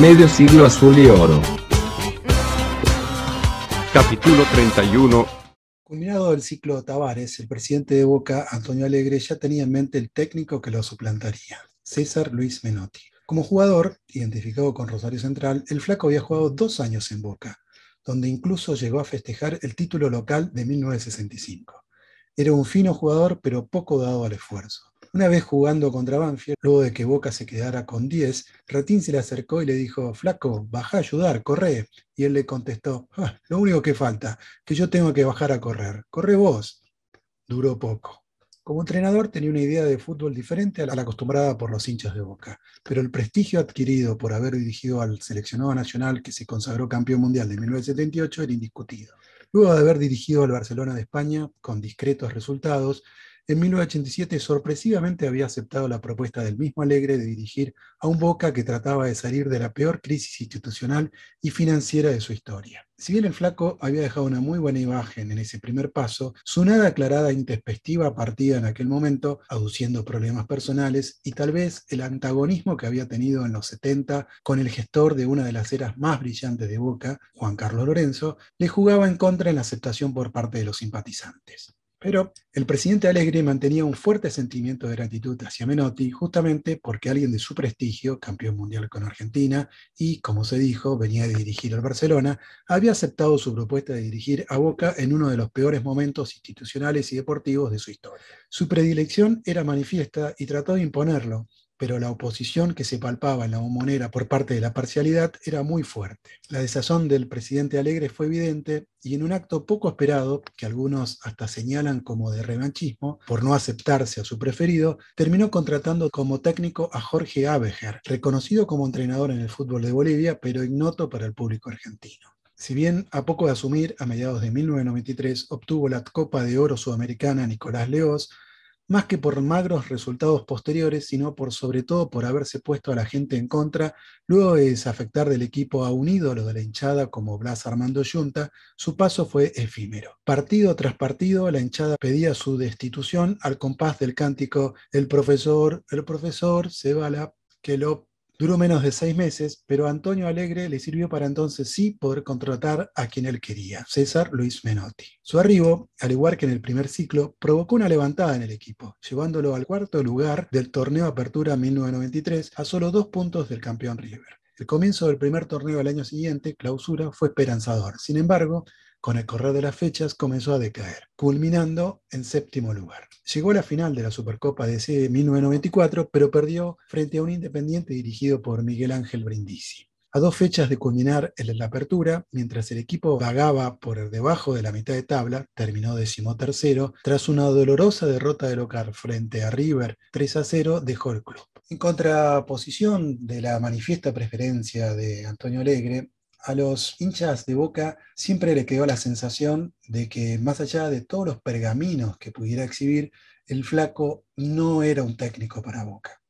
Medio siglo azul y oro. Capítulo 31. Culminado el ciclo Tavares, el presidente de Boca, Antonio Alegre, ya tenía en mente el técnico que lo suplantaría, César Luis Menotti. Como jugador, identificado con Rosario Central, el flaco había jugado dos años en Boca, donde incluso llegó a festejar el título local de 1965. Era un fino jugador, pero poco dado al esfuerzo. Una vez jugando contra Banfield, luego de que Boca se quedara con 10, Ratín se le acercó y le dijo, flaco, baja a ayudar, corre. Y él le contestó, ah, lo único que falta, que yo tengo que bajar a correr. Corre vos. Duró poco. Como entrenador tenía una idea de fútbol diferente a la acostumbrada por los hinchas de Boca, pero el prestigio adquirido por haber dirigido al seleccionado nacional que se consagró campeón mundial de 1978 era indiscutido. Luego de haber dirigido al Barcelona de España con discretos resultados, en 1987 sorpresivamente había aceptado la propuesta del mismo Alegre de dirigir a un Boca que trataba de salir de la peor crisis institucional y financiera de su historia. Si bien el flaco había dejado una muy buena imagen en ese primer paso, su nada aclarada e intempestiva partida en aquel momento, aduciendo problemas personales y tal vez el antagonismo que había tenido en los 70 con el gestor de una de las eras más brillantes de Boca, Juan Carlos Lorenzo, le jugaba en contra en la aceptación por parte de los simpatizantes. Pero el presidente Alegre mantenía un fuerte sentimiento de gratitud hacia Menotti, justamente porque alguien de su prestigio, campeón mundial con Argentina y, como se dijo, venía de dirigir al Barcelona, había aceptado su propuesta de dirigir a Boca en uno de los peores momentos institucionales y deportivos de su historia. Su predilección era manifiesta y trató de imponerlo, pero la oposición que se palpaba en la bombonera por parte de la parcialidad era muy fuerte. La desazón del presidente Alegre fue evidente y en un acto poco esperado, que algunos hasta señalan como de revanchismo, por no aceptarse a su preferido, terminó contratando como técnico a Jorge Abeger, reconocido como entrenador en el fútbol de Bolivia, pero ignoto para el público argentino. Si bien a poco de asumir, a mediados de 1993 obtuvo la Copa de Oro Sudamericana Nicolás Leós, más que por magros resultados posteriores, sino por sobre todo por haberse puesto a la gente en contra, luego de desafectar del equipo a un ídolo de la hinchada como Blas Armando Yunta, su paso fue efímero. Partido tras partido, la hinchada pedía su destitución al compás del cántico El profesor, el profesor se va la que lo Duró menos de seis meses, pero Antonio Alegre le sirvió para entonces sí poder contratar a quien él quería, César Luis Menotti. Su arribo, al igual que en el primer ciclo, provocó una levantada en el equipo, llevándolo al cuarto lugar del torneo Apertura 1993 a solo dos puntos del campeón River. El comienzo del primer torneo del año siguiente, clausura, fue esperanzador. Sin embargo, con el correr de las fechas comenzó a decaer, culminando en séptimo lugar. Llegó a la final de la Supercopa de ese 1994, pero perdió frente a un Independiente dirigido por Miguel Ángel Brindisi. A dos fechas de culminar en la apertura, mientras el equipo vagaba por debajo de la mitad de tabla, terminó decimotercero, tras una dolorosa derrota de local frente a River 3 a 0, dejó el club. En contraposición de la manifiesta preferencia de Antonio Alegre, a los hinchas de Boca siempre le quedó la sensación de que más allá de todos los pergaminos que pudiera exhibir, el flaco no era un técnico para Boca.